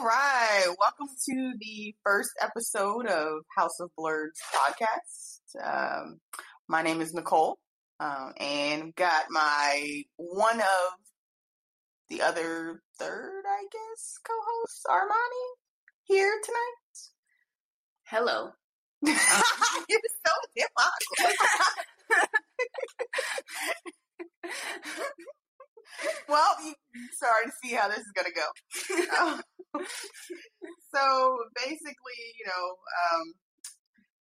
All right, welcome to the first episode of House of Blerds podcast. Um, my name is Nicole, um, and got my one of the other third, I guess, co-host Armani here tonight. Hello. You're so damn awkward. well, you sorry to see how this is gonna go. So basically, you know, um,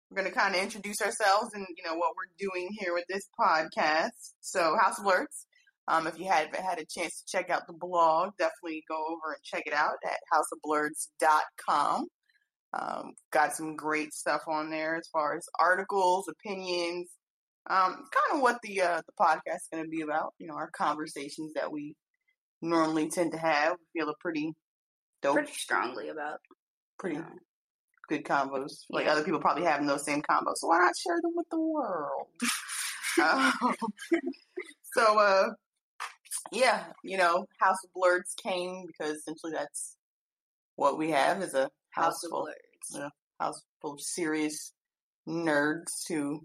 we're gonna kind of introduce ourselves and you know what we're doing here with this podcast. So House of Blerds. Um, if you haven't had a chance to check out the blog, definitely go over and check it out at houseofblerds.com. Um, got some great stuff on there as far as articles, opinions, um, kind of what the uh, the podcast is going to be about. You know, our conversations that we normally tend to have. We feel are pretty dope, Pretty strongly about. pretty Yeah. good combos. Like Yeah. other people probably having those same combos, so why not share them with the world? Um, so, uh, yeah, you know, House of Blerds came because essentially that's what we have is a house, House of full, house full of serious nerds who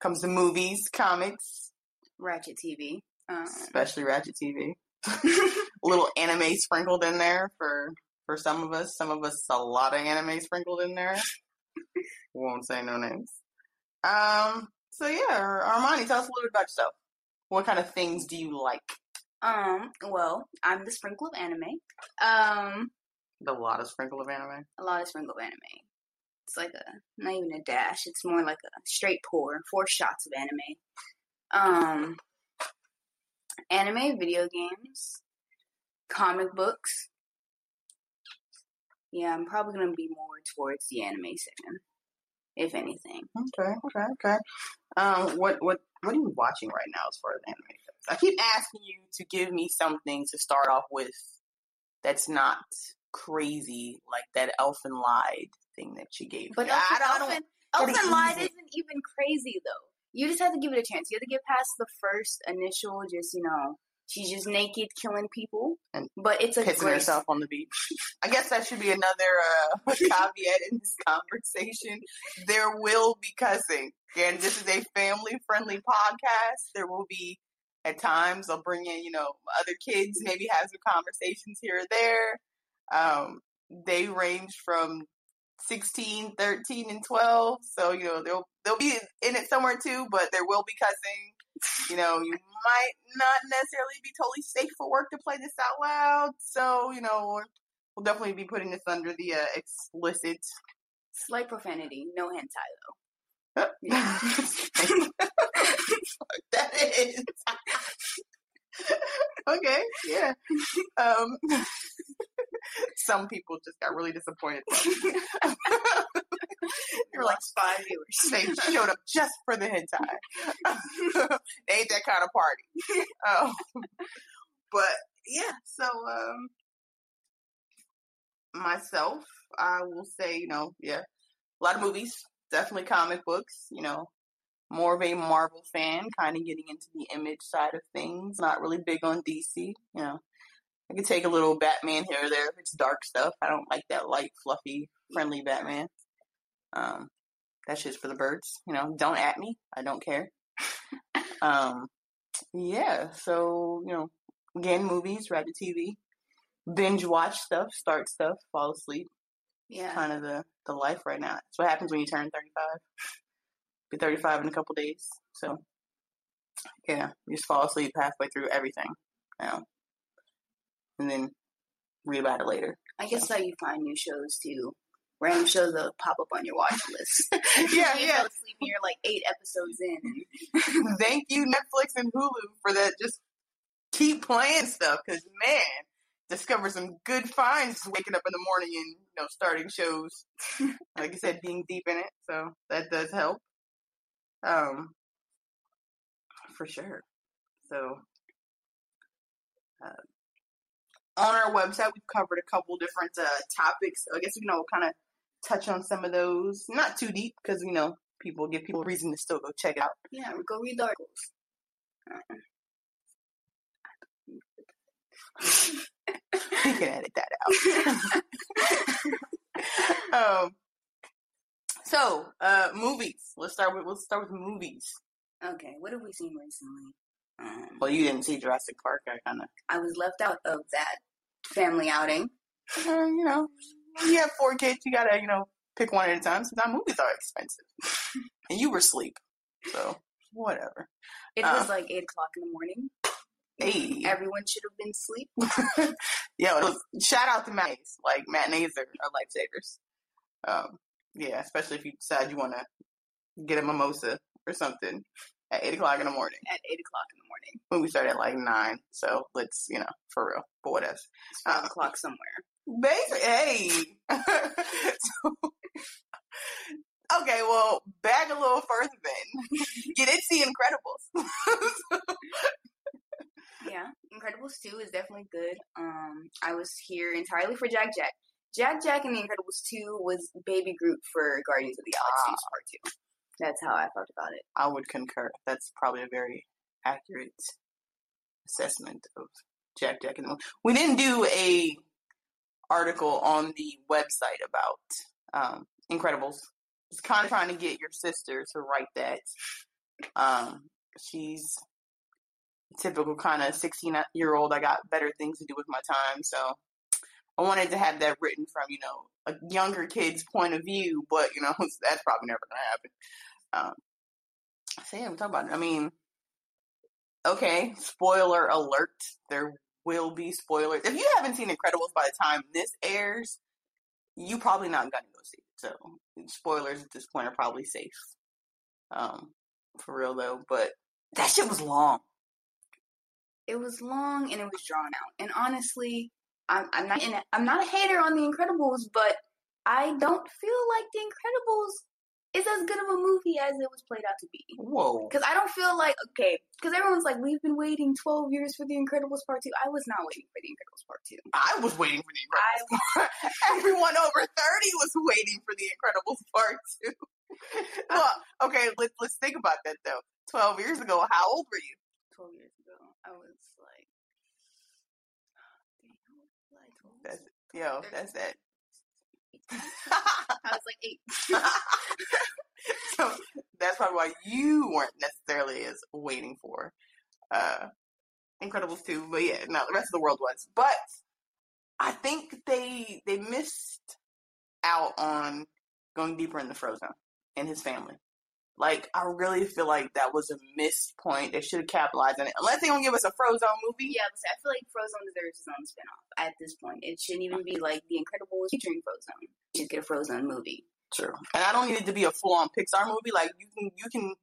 comes to movies, comics, Ratchet TV. Um, especially Ratchet TV. a little anime sprinkled in there for for some of us. Some of us a lot of anime sprinkled in there. Won't say no names. Um. So yeah, Armani, tell us a little bit about yourself. What kind of things do you like? um, well, I'm the sprinkle of anime. Um, A lot of sprinkle of anime. a lot of sprinkle of anime. It's like a not even a dash. It's more like a straight pour, four shots of anime. Um, anime, video games, comic books. Yeah, I'm probably gonna be more towards the anime section, if anything. Okay, okay, okay. Um, what what what are you watching right now as far as anime goes? I keep asking you to give me something to start off with that's not crazy like that Elfen Lied thing that you gave. But me. I don't, I don't- Elfen, gotta Lied isn't even crazy though. You just have to give it a chance. You have to get past the first initial, just you know, she's just naked killing people. And but it's a pissing great. herself on the beach. I guess that should be another uh, caveat in this conversation. There will be cussing, and this is a family-friendly podcast. There will be, at times, I'll bring in, you know, other kids, maybe have some conversations here or there. Um, they range from 16, 13, and 12, so you know they'll they'll be in it somewhere too. But there will be cussing. You know, you might not necessarily be totally safe for work to play this out loud. So, you know, we'll definitely be putting this under the uh, explicit. Slight profanity, no hentai though. that is. okay, yeah. Um, some people just got really disappointed. Though. You're like, five viewers. they showed up just for the hentai. they ain't that kind of party. Um, but yeah, so um, myself, I will say, you know, yeah, a lot of movies, definitely comic books. You know, more of a Marvel fan, kind of getting into the image side of things. Not really big on DC. You know, I can take a little Batman here or there if it's dark stuff. I don't like that light, fluffy, friendly Batman. Um, that's just for the birds. You know, don't at me. I don't care. um, yeah. So you know, again, movies, rather TV, binge watch stuff, start stuff, fall asleep. Yeah. Kind of the the life right now. That's what happens when you turn thirty five. Be thirty five in a couple days. So yeah, you just fall asleep halfway through everything now, and then read about it later. I guess how you find new shows too. Random shows that pop up on your watch list. yeah, you yeah. fell asleep and you're like eight episodes in. Thank you, Netflix and Hulu, for that. Just keep playing stuff, because man, discover some good finds waking up in the morning and you know starting shows. like I said, being deep in it, so that does help. Um, for sure. So, uh, on our website, we've covered a couple different uh, topics. I guess you know, kind of touch on some of those. Not too deep, because you know, people give people a reason to still go check it out. Yeah, go read the articles. we can edit that out. um, so, uh, movies. Let's start with let's start with movies. okay, what have we seen recently? Um, Well, you didn't see Jurassic Park. I kind of, I was left out of that family outing. uh, you know, you have four kids. You gotta, you know, pick one at a time. Sometimes movies are expensive, and you were asleep, so whatever. It Uh. was like eight o'clock in the morning. Hey, Everyone should have been asleep. yeah. Was, shout out to matinees. Like matinees are, are lifesavers. Um, yeah, especially if you decide you want to get a mimosa or something at eight o'clock in the morning. At eight o'clock in the morning. when we start at like nine. So let's, you know, for real. But what else? It's five Uh, o'clock somewhere. Basically, hey. so, okay, well, back a little further then. you did see Incredibles. Yeah, Incredibles 2 is definitely good. Um, I was here entirely for Jack Jack. Jack Jack and The Incredibles 2 was Baby Groot for Guardians of the Galaxy Part 2. That's how I felt about it. I would concur. That's probably a very accurate assessment of Jack Jack. And the we didn't do a article on the website about um, Incredibles. It's kind of trying to get your sister to write that. Um, she's typical kind of 16 year old. I got better things to do with my time, so I wanted to have that written from you know a younger kid's point of view. But you know that's probably never gonna happen. Um, so talk about it. I mean, okay, spoiler alert. There will be spoilers. If you haven't seen Incredibles by the time this airs, you probably not gonna go see it. So spoilers at this point are probably safe. Um, for real though, but that shit was long. It was long and it was drawn out. And honestly, I'm, I'm not in, I'm not a hater on The Incredibles, but I don't feel like The Incredibles is as good of a movie as it was played out to be. Whoa. Because I don't feel like okay. Because everyone's like, we've been waiting twelve years for The Incredibles Part Two. I was not waiting for The Incredibles Part Two. I was waiting for the Incredibles. Everyone over thirty was waiting for the Incredibles Part Two. well, okay, let's let's think about that though. Twelve years ago, how old were you? Twelve years ago, I was like, dang, how was I? 12 That's yo, that's that. I was like eight. so that's probably why you weren't necessarily as waiting for uh Incredibles 2. But yeah, no, the rest of the world was. But I think they they missed out on going deeper in the Frozone and his family. Like I really feel like that was a missed point. They should have capitalized on it. Unless they don't give us a Frozone movie. Yeah, I feel like Frozone deserves his own spinoff at this point. It shouldn't even be like The Incredibles featuring Frozone. You should get a Frozone movie. True. And I don't need it to be a full on Pixar movie. Like you can you can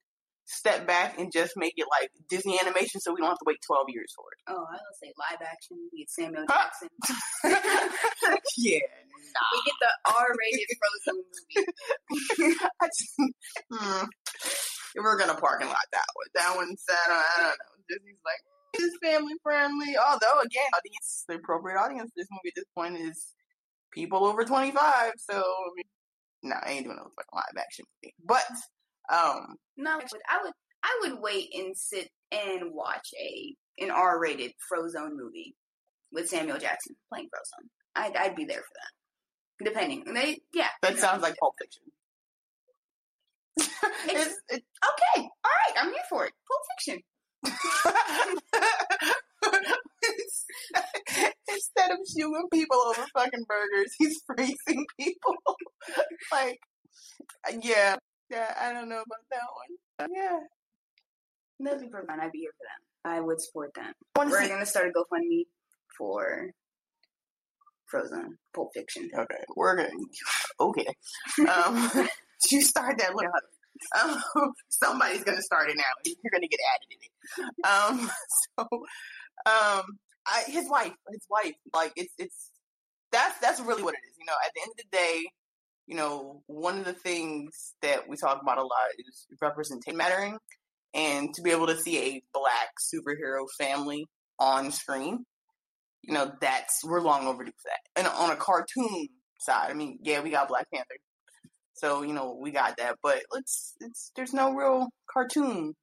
step back and just make it like Disney animation so we don't have to wait twelve years for it. Oh, I gonna say live action. We get Samuel Huh? Jackson. yeah, We get the R-rated Frozone movie. Just, hmm. We're gonna parking lot that one. That one's I don't, I don't know. Disney's like it's family friendly. Although again, audience the appropriate audience for this movie at this point is people over twenty five. So I mean, no, I ain't doing no fucking live action movie. But um, No, I would I would wait and sit and watch a an R-rated Frozone movie with Samuel Jackson playing Frozone. I'd I'd be there for that. Depending, they yeah. that sounds like Pulp Fiction. It's- it's, it, Okay, all right, I'm here for it. Pulp Fiction. Instead of shooting people over fucking burgers, he's freezing people. like, yeah, yeah, I don't know about that one. Yeah, Nothing for be. I'd be here for them. I would support them. We're see. gonna start a GoFundMe for Frozone, Pulp Fiction. Okay, we're gonna. Okay, um, you start that. Look, um, somebody's gonna start it now. You're gonna get added in it. Um, so, um, I, his wife, his wife, like it's it's that's that's really what it is. You know, at the end of the day, you know, one of the things that we talk about a lot is representation mattering, and to be able to see a black superhero family on screen, you know, that's we're long overdue for that. And on a cartoon side, I mean, yeah, we got Black Panther, so you know we got that, but let's it's there's no real cartoon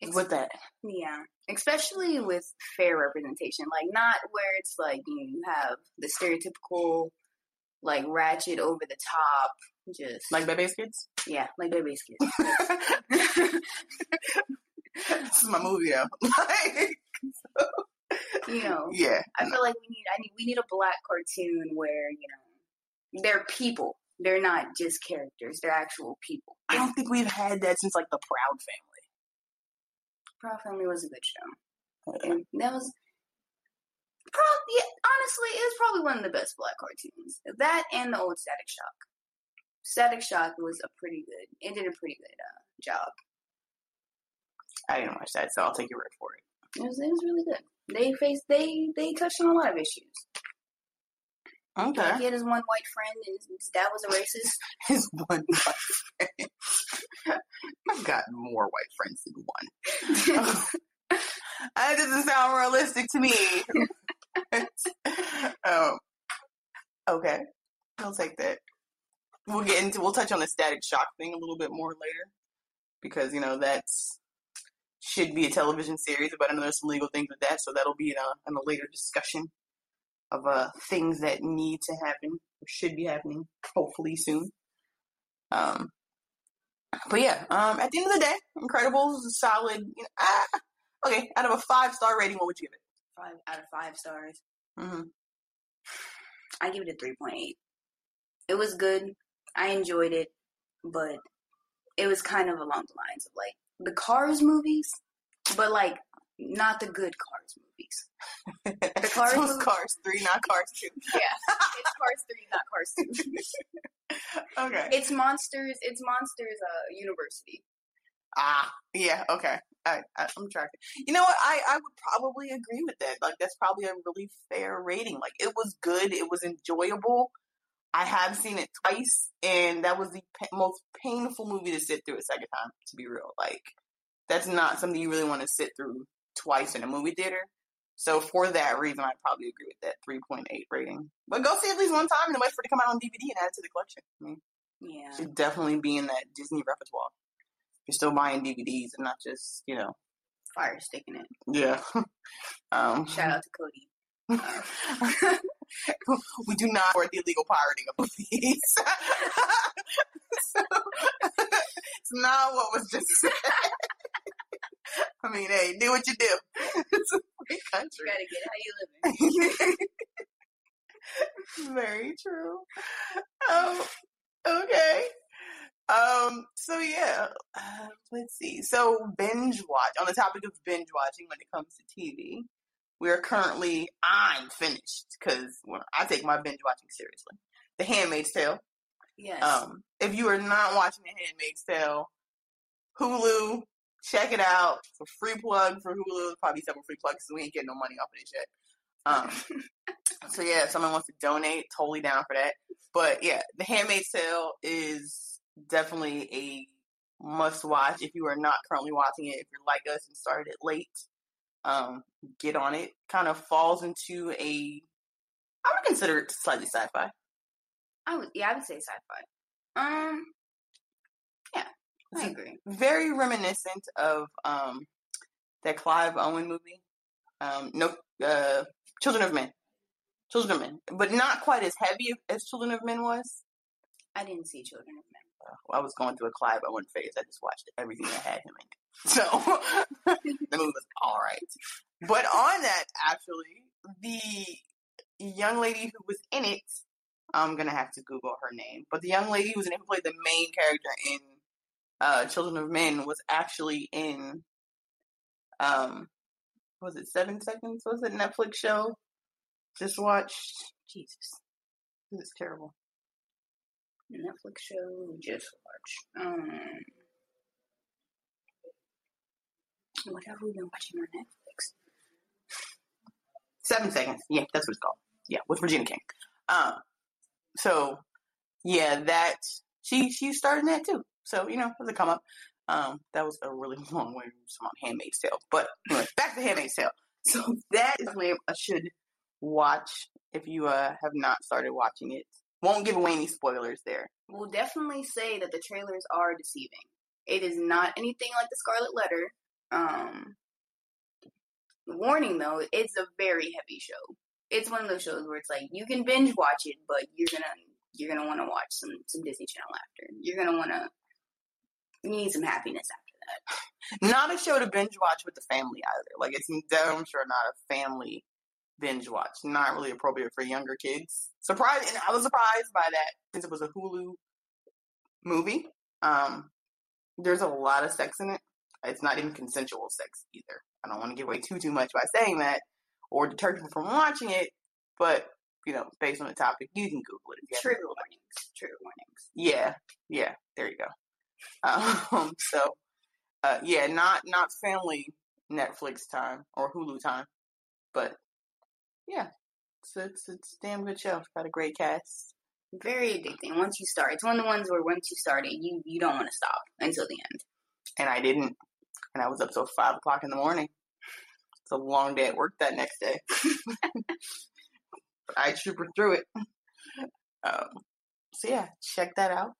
It's- with that. Yeah, especially with fair representation, like not where it's like you, know, you have the stereotypical, like ratchet over the top, just Like Bebe's Kids. yeah, like baby kids. this is my movie though. like, you know, yeah, I feel like we need I need we need a black cartoon where you know they're people. They're not just characters. They're actual people. I don't think we've had that since like the Proud Family. Proud Family was a good show. And that was probably yeah, honestly it was probably one of the best black cartoons. That and the old Static Shock. Static Shock was a pretty good. It did a pretty good uh, job. I didn't watch that, so I'll take your word for it. It was it was really good. They faced they they touched on a lot of issues. Okay. He had his one white friend and his, dad was a racist. His one white friend. I've got more white friends than one. that doesn't sound realistic to me. um, okay, I'll take that. We'll get into. We'll touch on the static shock thing a little bit more later, because you know that's should be a television series, but I know there's some legal things with that, so that'll be in a, in a later discussion of uh things that need to happen or should be happening, hopefully soon. Um, but yeah, um, at the end of the day, Incredibles is a solid. You know, ah, okay, out of a five star rating, what would you give it? Five out of five stars. Mm-hmm. I give it a three point eight. It was good. I enjoyed it, but it was kind of along the lines of like the Cars movies, but like not the good Cars movies. The Cars so Cars three, not Cars two. yeah, It's Cars three, not Cars two. Okay. it's monsters. It's monsters. Uh, University. Ah, yeah, okay. I, I, I'm tracking. You know what? I, I would probably agree with that. Like, that's probably a really fair rating. Like, it was good. It was enjoyable. I have seen it twice, and that was the most painful movie to sit through a second time, to be real. Like, that's not something you really want to sit through twice in a movie theater. So, for that reason, I probably agree with that 3.8 rating. But go see at least one time and then wait for it to come out on DVD and add it to the collection. I mean, Yeah. should definitely be in that Disney repertoire. You're still buying DVDs and not just, you know, Fire sticking it. yeah. um, Shout out to Cody. we do not support the illegal pirating of movies. so, it's not what was just said. I mean, hey, do what you do. it's a free country. You gotta get how you living. Very true. Um, okay. Um, so yeah, uh, let's see. So binge watch on the topic of binge watching when it comes to TV. We are currently I'm finished because well, I take my binge watching seriously. The Handmaid's Tale. Yes. Um, if you are not watching The Handmaid's Tale, Hulu, check it out. It's a free plug for Hulu. Probably several free plugs, so we ain't getting no money off of this yet. Um, so yeah, if someone wants to donate, totally down for that. But yeah, The Handmaid's Tale is definitely a must watch if you are not currently watching it. If you're like us and started it late, um, get on it. Kind of falls into a, I would consider it slightly sci-fi. I would. Yeah, I would say sci-fi. Um. I agree. very reminiscent of um that Clive Owen movie. Um, no, uh, Children of Men. Children of Men, but not quite as heavy as Children of Men was. I didn't see Children of Men. Uh, I was going through a Clive Owen phase. I just watched everything that had him in it. So the movie was all right. But on that, actually, the young lady who was in it, I'm gonna have to Google her name. But the young lady who was in it, who played the main character in uh, Children of Men, was actually in um, was it Seven Seconds? Was it Netflix show just watched. Jesus, this is terrible. Netflix show just watched. Um, what have we been watching on Netflix? Seven seconds. Yeah, that's what it's called. Yeah, with Regina King. Um, so yeah, that she she started that too. So you know, it was a come up. Um, that was a really long way from Handmaid's Tale. But anyway, back to Handmaid's Tale. So that is where I should watch if you uh, have not started watching it. Won't give away any spoilers there. We'll definitely say that the trailers are deceiving. It is not anything like the Scarlet Letter. Um, warning though, it's a very heavy show. It's one of those shows where it's like you can binge watch it, but you're gonna you're gonna want to watch some some Disney Channel after. You're gonna want to you need some happiness after that. Not a show to binge watch with the family either. Like it's I'm sure not a family binge watch. Not really appropriate for younger kids. Surprised, and I was surprised by that since it was a Hulu movie. Um, there's a lot of sex in it. It's not even consensual sex either. I don't want to give away too too much by saying that or deter people from watching it. But you know, based on the topic, you can Google it. Trigger warnings. Trigger warnings. Yeah, yeah. There you go. Um, so, uh, yeah, not not family Netflix time or Hulu time, but yeah, it's it's, it's a damn good show. It's got a great cast. Very addicting. Once you start, it's one of the ones where once you start it, you you don't want to stop until the end. And I didn't, and I was up till five o'clock in the morning. It's a long day at work that next day. but I trooper through it. Um, so yeah, check that out.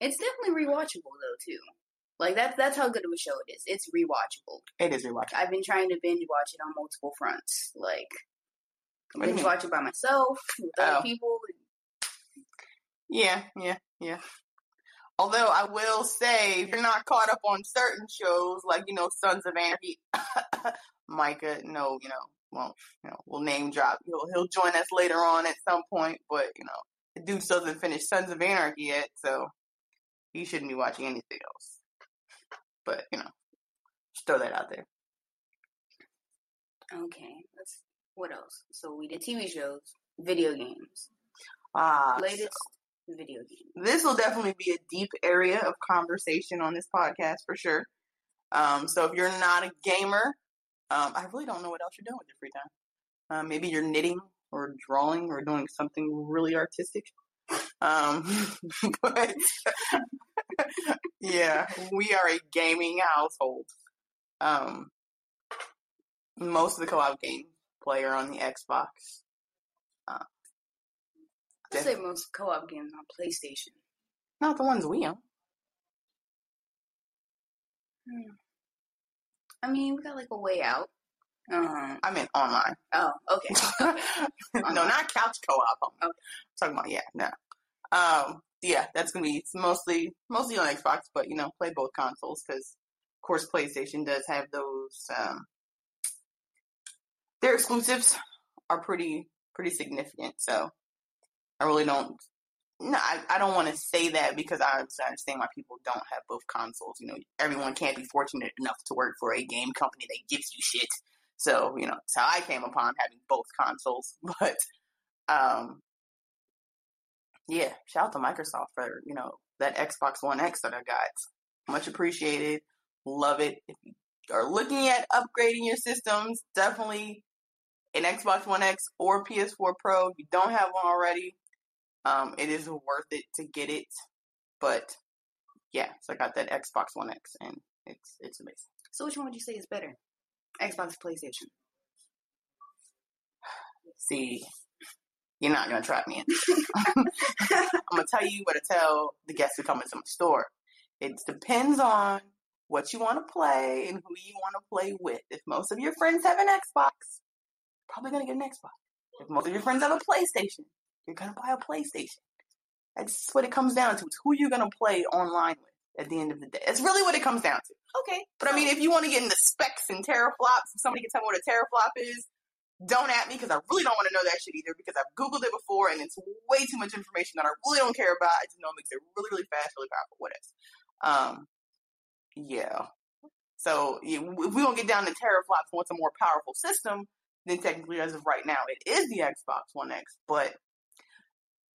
It's definitely rewatchable though too. Like that's that's how good of a show it is. It's rewatchable. It is rewatchable. I've been trying to binge watch it on multiple fronts. Like What binge watch it by myself with other Oh. people. Yeah, yeah, yeah. Although I will say, if you're not caught up on certain shows, like you know, Sons of Anarchy, Micah, no, you know, won't, you know, we'll name drop. He'll he'll join us later on at some point, but you know, the dude still hasn't finished Sons of Anarchy yet, so he shouldn't be watching anything else. But you know, just throw that out there. Okay, let's what else? So we did TV shows, video games, Ah, latest video game. this will definitely be a deep area of conversation on this podcast for sure. Um, so if you're not a gamer, um, I really don't know what else you're doing with your free time. Uh, maybe you're knitting or drawing or doing something really artistic. Um, but yeah, we are a gaming household. Um, most of the co-op games play are on the Xbox. I say most co-op games on PlayStation. Not the ones we own. Hmm. I mean, we got like a way out. Um. I mean online. Oh, okay. no, not couch co-op. I'm Okay. talking about yeah, no. Um, yeah, that's gonna be mostly mostly on Xbox, but you know, play both consoles because, of course, PlayStation does have those. Um, their exclusives are pretty pretty significant, so I really don't. No, I, I don't want to say that because I understand why people don't have both consoles. You know, everyone can't be fortunate enough to work for a game company that gives you shit. So, you know, that's how I came upon having both consoles. But um yeah, shout out to Microsoft for, you know, that Xbox One X that I got. Much appreciated. Love it. If you are looking at upgrading your systems, definitely an Xbox One X or PS4 Pro. If you don't have one already, um, it is worth it to get it. But yeah, so I got that Xbox One X and it's it's amazing. So which one would you say is better? Xbox, or PlayStation. See, you're not gonna trap me. I'm gonna tell you what to tell the guests who come into my store. It depends on what you want to play and who you want to play with. If most of your friends have an Xbox, probably gonna get an Xbox. If most of your friends have a PlayStation, you're gonna buy a PlayStation. That's what it comes down to. It's who you're gonna play online with at the end of the day. That's really what it comes down to. Okay, But I mean, if you want to get into specs and teraflops, if somebody can tell me what a teraflop is, don't at me because I really don't want to know that shit either because I've Googled it before and it's way too much information that I really don't care about. I just know it makes it really, really fast, really powerful. What else? Um, yeah. So if we don't get down to teraflops what's a more powerful system, then technically, as of right now, it is the Xbox One X. But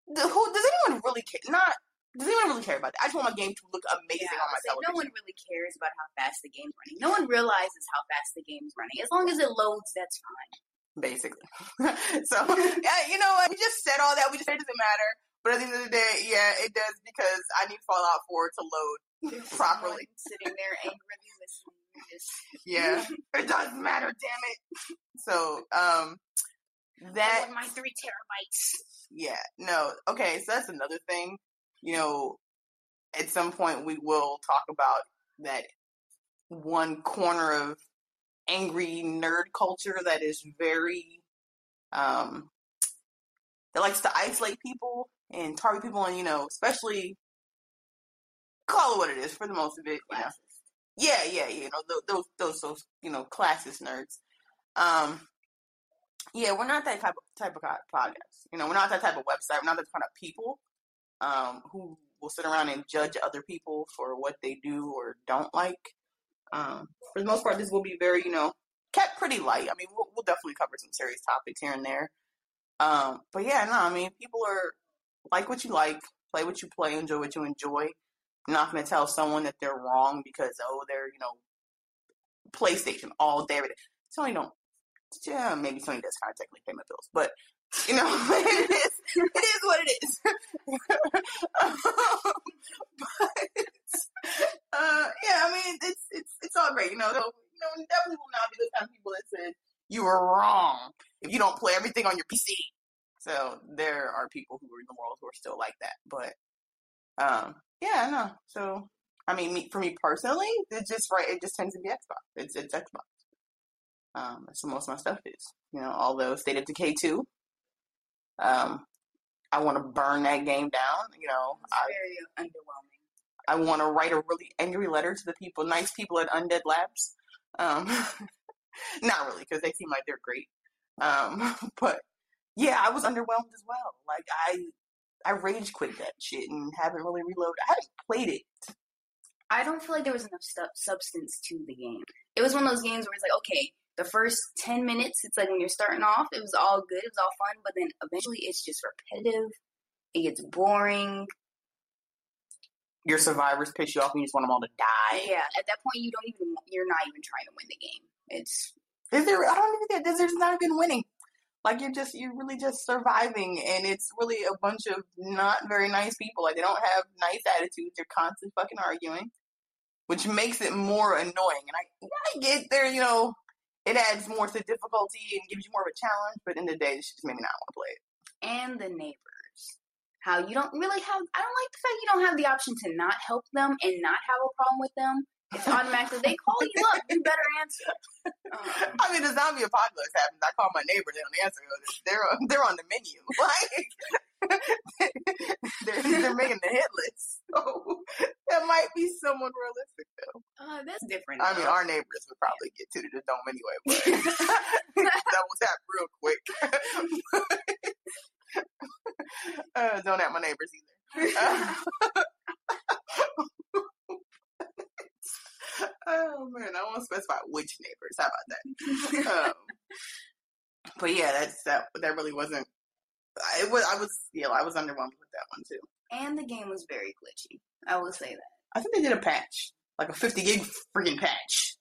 the, who does anyone really care? Not does anyone really care about that? I just want my game to look amazing Yeah, on my television. no one really cares about how fast the game's running. No one realizes how fast the game's running. As long as it loads, that's fine. Basically. so yeah, you know what? We just said all that. We just said it doesn't matter. But at the end of the day, yeah, it does because I need Fallout 4 to load properly. Sitting there angrily listening. Just, Yeah, it doesn't matter. Damn it. So um, that my three terabytes. yeah no okay. So that's another thing. You know, at some point we will talk about that one corner of angry nerd culture that is very um that likes to isolate people and target people and you know especially call it what it is for the most of it you know. Yeah yeah you know tho- those those those you know classist nerds. Um yeah we're not that type of type of podcast you know we're not that type of website we're not that kind of people um who will sit around and judge other people for what they do or don't like um for the most part this will be very you know kept pretty light i mean we'll, we'll definitely cover some serious topics here and there um but yeah no i mean people are like what you like play what you play enjoy what you enjoy not going to tell someone that they're wrong because oh they're you know PlayStation all day. Sony don't. Yeah, maybe Sony does kind of technically pay my bills, but you know it is it is what it is. but uh, yeah, I mean it's it's it's all great. You know, you know, definitely will not be the kind of people that said you were wrong if you don't play everything on your PC. So there are people who are in the world who are still like that, but um, yeah, no. So I mean, me, for me personally, it's just right. It just tends to be Xbox. It's it's Xbox. Um, that's what most of my stuff is. You know, although State of Decay two, um, I want to burn that game down. You know, It's I very underwhelming. I want to write a really angry letter to the people, nice people at Undead Labs. Um, not really, because they seem like they're great. Um, but yeah, I was underwhelmed as well. Like I, I rage quit that shit and haven't really reloaded. I haven't played it. I don't feel like there was enough stu- substance to the game. It was one of those games where it's like, okay, the first 10 minutes, it's like when you're starting off, it was all good, it was all fun, but then eventually it's just repetitive. It gets boring. Your survivors piss you off and you just want them all to die. Yeah, at that point, you don't even, you're not even trying to win the game. It's, Is there? I don't even think there's not even winning. Like you're just you're really just surviving, and it's really a bunch of not very nice people. Like they don't have nice attitudes. They're constantly fucking arguing, which makes it more annoying. And I I get there, you know, it adds more to difficulty and gives you more of a challenge. But in the, the day, it just made me not want to play it. and the neighbors. How you don't really have, I don't like the fact you don't have the option to not help them and not have a problem with them. It's automatically, they call you up, you better answer. Um, I mean, the zombie apocalypse happens. I call my neighbor; they don't answer. They're they're on the menu. Like they're they're making the hit list. So that might be somewhat realistic, though. uh, that's different. I mean, our neighbors would probably get to the dome anyway, but that was that real quick. uh, don't at my neighbors either. oh man, I won't specify which neighbors. How about that? um, but yeah, that's that. That really wasn't. It was. I was. Yeah, I was underwhelmed with that one too. and the game was very glitchy. I will say that. I think they did a patch, like a 50 gig freaking patch.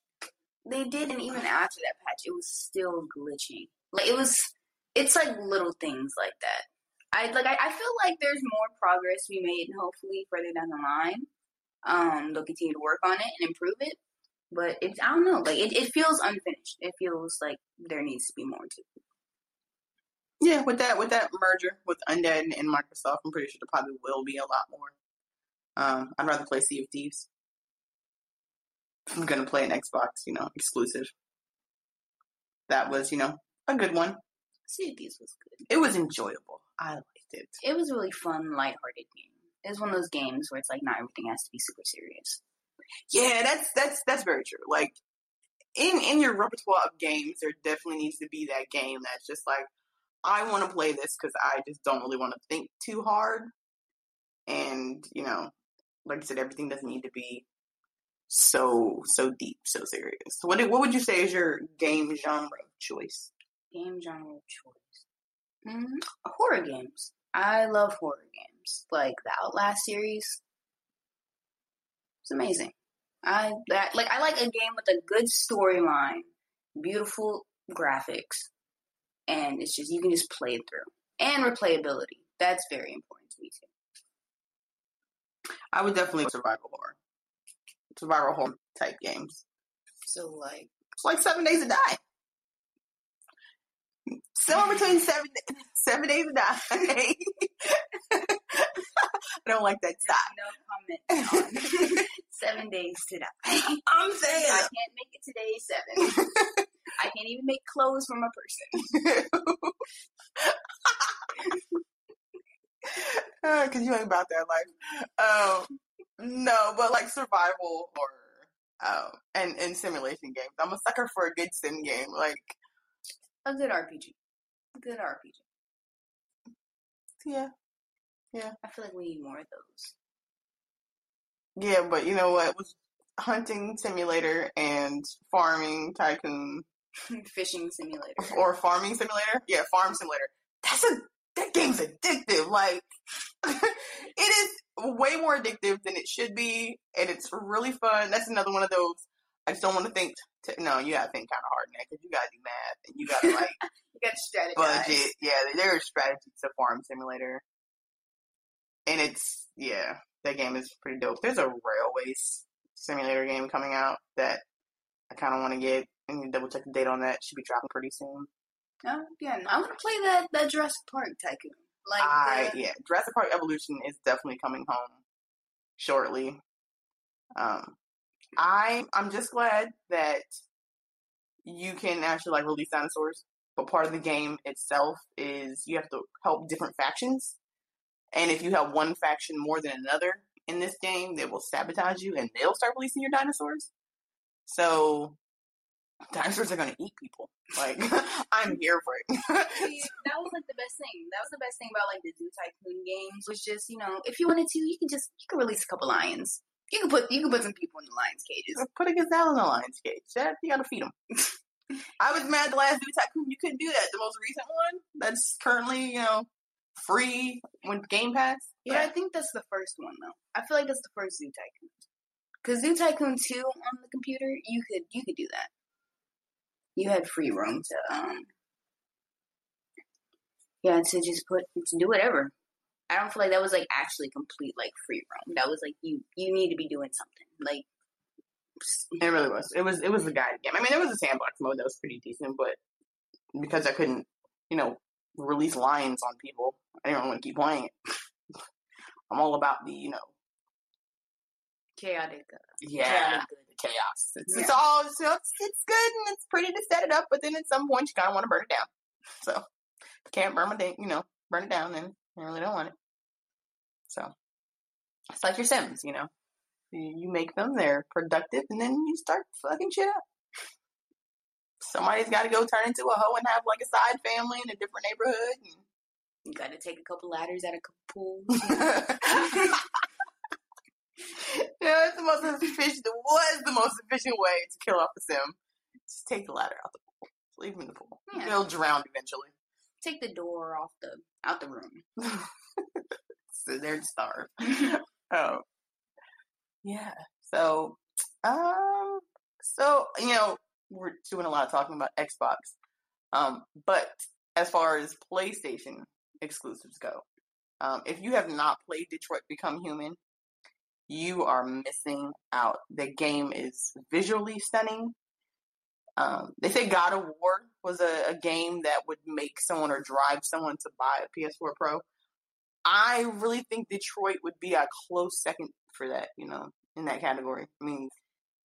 They did, and even after that patch, it was still glitchy. Like it was, it's like little things like that. I like. I, I feel like there's more progress to be made, and hopefully further down the line, um, they'll continue to work on it and improve it. But it's I don't know. Like it, it feels unfinished. It feels like there needs to be more to it. Yeah, with that with that merger with Undead and Microsoft, I'm pretty sure there probably will be a lot more. Um, I'd rather play Sea of Thieves. I'm gonna play an Xbox, you know, exclusive. That was, you know, a good one. Sea of Thieves was good. It was enjoyable. I liked it. It was a really fun, lighthearted game. It was one of those games where it's like not everything has to be super serious. Yeah, that's that's that's very true. Like in in your repertoire of games, there definitely needs to be that game that's just like I want to play this because I just don't really want to think too hard, and you know, like I said, everything doesn't need to be so so deep, so serious. So what what would you say is your game genre of choice? Game genre of choice. Mm, horror games. I love horror games, like the Outlast series. It's amazing. I that like I like a game with a good storyline, beautiful graphics, and it's just you can just play it through and replayability. That's very important to me too. I would definitely survival horror, survival horror type games. So like It's like Seven Days to Die. Somewhere between seven seven days to die. I don't like that stop. no comment seven days to die. I'm saying I can't make it today seven. I can't even make clothes from a person. because you ain't about that life. Um, no, but like survival horror um, and and simulation games. I'm a sucker for a good sim game. Like, A good RPG. Good RPG. Yeah. Yeah, I feel like we need more of those. yeah, but you know what? With hunting simulator and farming tycoon Fishing simulator. or farming simulator, yeah, farm simulator. That's a that game's addictive. Like, it is way more addictive than it should be, and it's really fun. That's another one of those. I just don't want to think. T- no, you gotta think kind of hard that because you gotta do math and you gotta like You got to strategize. budget. Yeah, there are strategies to Farm Simulator, and it's yeah, that game is pretty dope. There's a railways simulator game coming out that I kind of want to get. I need to double check the date on that. Should be dropping pretty soon. Oh, yeah, I want to play that, that Jurassic Park Tycoon. Like, I the- yeah, Jurassic Park Evolution is definitely coming home shortly. Um, I I'm just glad that you can actually like release dinosaurs, but part of the game itself is you have to help different factions, and if you have one faction more than another in this game, they will sabotage you and they'll start releasing your dinosaurs. So dinosaurs are gonna eat people. Like I'm here for it. That was like the best thing. That was the best thing about like the Zoo Tycoon games was just you know if you wanted to you can just you can release a couple lions. You can put you can put some people in the lions cages. Put a gazelle in the lion's cage. That you gotta feed them. I was mad the last Zoo Tycoon you couldn't do that. The most recent one that's currently you know free when Game Pass. But I think that's the first one though. I feel like that's the first Zoo Tycoon. Cause Zoo Tycoon two on the computer, you could you could do that. You had free room to um yeah to just put to do whatever. I don't feel like that was like actually complete like free roam. That was like you you need to be doing something like It really was. It was. It was the guide game. I mean, there was a sandbox mode that was pretty decent, but because I couldn't, you know, release lines on people, I didn't want to keep playing it. I'm all about the, you know, chaotic. Uh, yeah, chaotic chaos. It's, Yeah. it's all it's, it's good and it's pretty to set it up, but then at some point you kind of want to burn it down. So can't burn it, you know, burn it down, then you really don't want it. So it's like your Sims, you know. You make them, they're productive, and then you start fucking shit up. Somebody's got to go turn into a hoe and have like a side family in a different neighborhood. You got to take a couple ladders out of couple pools. And... yeah, it's the most efficient. Was the most efficient way to kill off a sim. Just take the ladder out the pool. Leave him in the pool. Yeah. They'll drown eventually. Take the door off the out the room. so they're starved. oh, yeah. So, um, so you know, we're doing a lot of talking about Xbox, um, but as far as PlayStation exclusives go, um, if you have not played Detroit Become Human, you are missing out. The game is visually stunning. Um, they say God of War was a, a game that would make someone or drive someone to buy a PS4 Pro. I really think Detroit would be a close second for that, you know, in that category. I mean,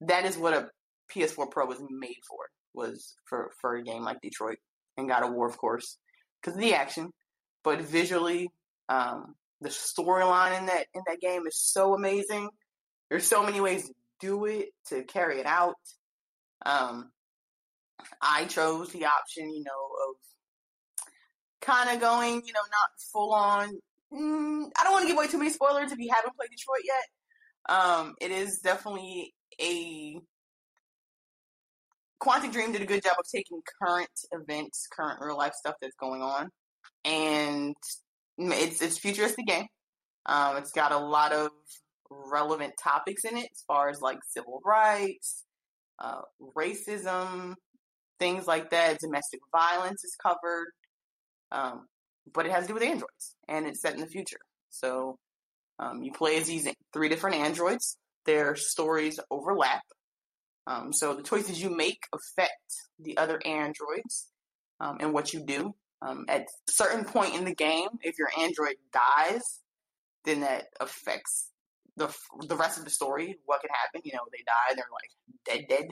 that is what a PS4 Pro was made for, was for, for a game like Detroit and God of War, of course, because of the action. But visually, um, the storyline in that in that game is so amazing. There's so many ways to do it, to carry it out. Um, I chose the option, you know, of kind of going, you know, not full on. Mm, I don't want to give away too many spoilers if you haven't played Detroit yet. Um, it is definitely a Quantic Dream did a good job of taking current events, current real life stuff that's going on, and it's it's futuristic game. Um, it's got a lot of relevant topics in it as far as like civil rights, uh, racism, things like that. Domestic violence is covered, um, but it has to do with androids, and it's set in the future. So um, you play as these three different androids. Their stories overlap. Um, so the choices you make affect the other androids um, and what you do. Um, at a certain point in the game, if your android dies, then that affects the the rest of the story. What could happen? You know, they die, they're like dead, dead.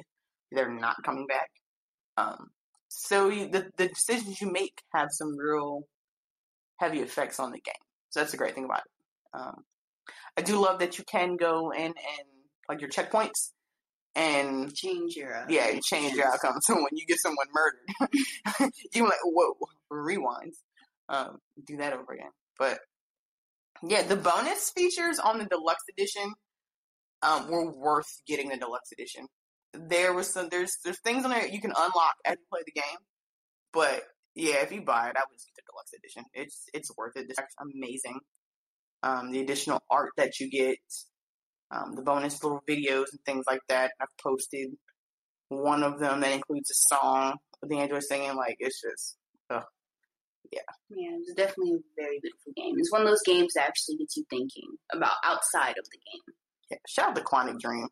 They're not coming back. Um, so you, the the decisions you make have some real heavy effects on the game. So that's the great thing about it. Um, I do love that you can go in and like your checkpoints and change your uh, yeah, you change your outcome. So when you get someone murdered, you like whoa, rewind, um, do that over again. But yeah, the bonus features on the deluxe edition um, were worth getting the deluxe edition. There was some there's there's things on there you can unlock as you play the game, but yeah, if you buy it, I would just get the deluxe edition. It's it's worth it. It's amazing. Um, the additional art that you get, um, the bonus little videos and things like that. I've posted one of them that includes a song with the android singing. Like it's just, yeah. Yeah, it's definitely a very beautiful game. It's one of those games that actually gets you thinking about outside of the game. Yeah, shout out to Quantic Dream.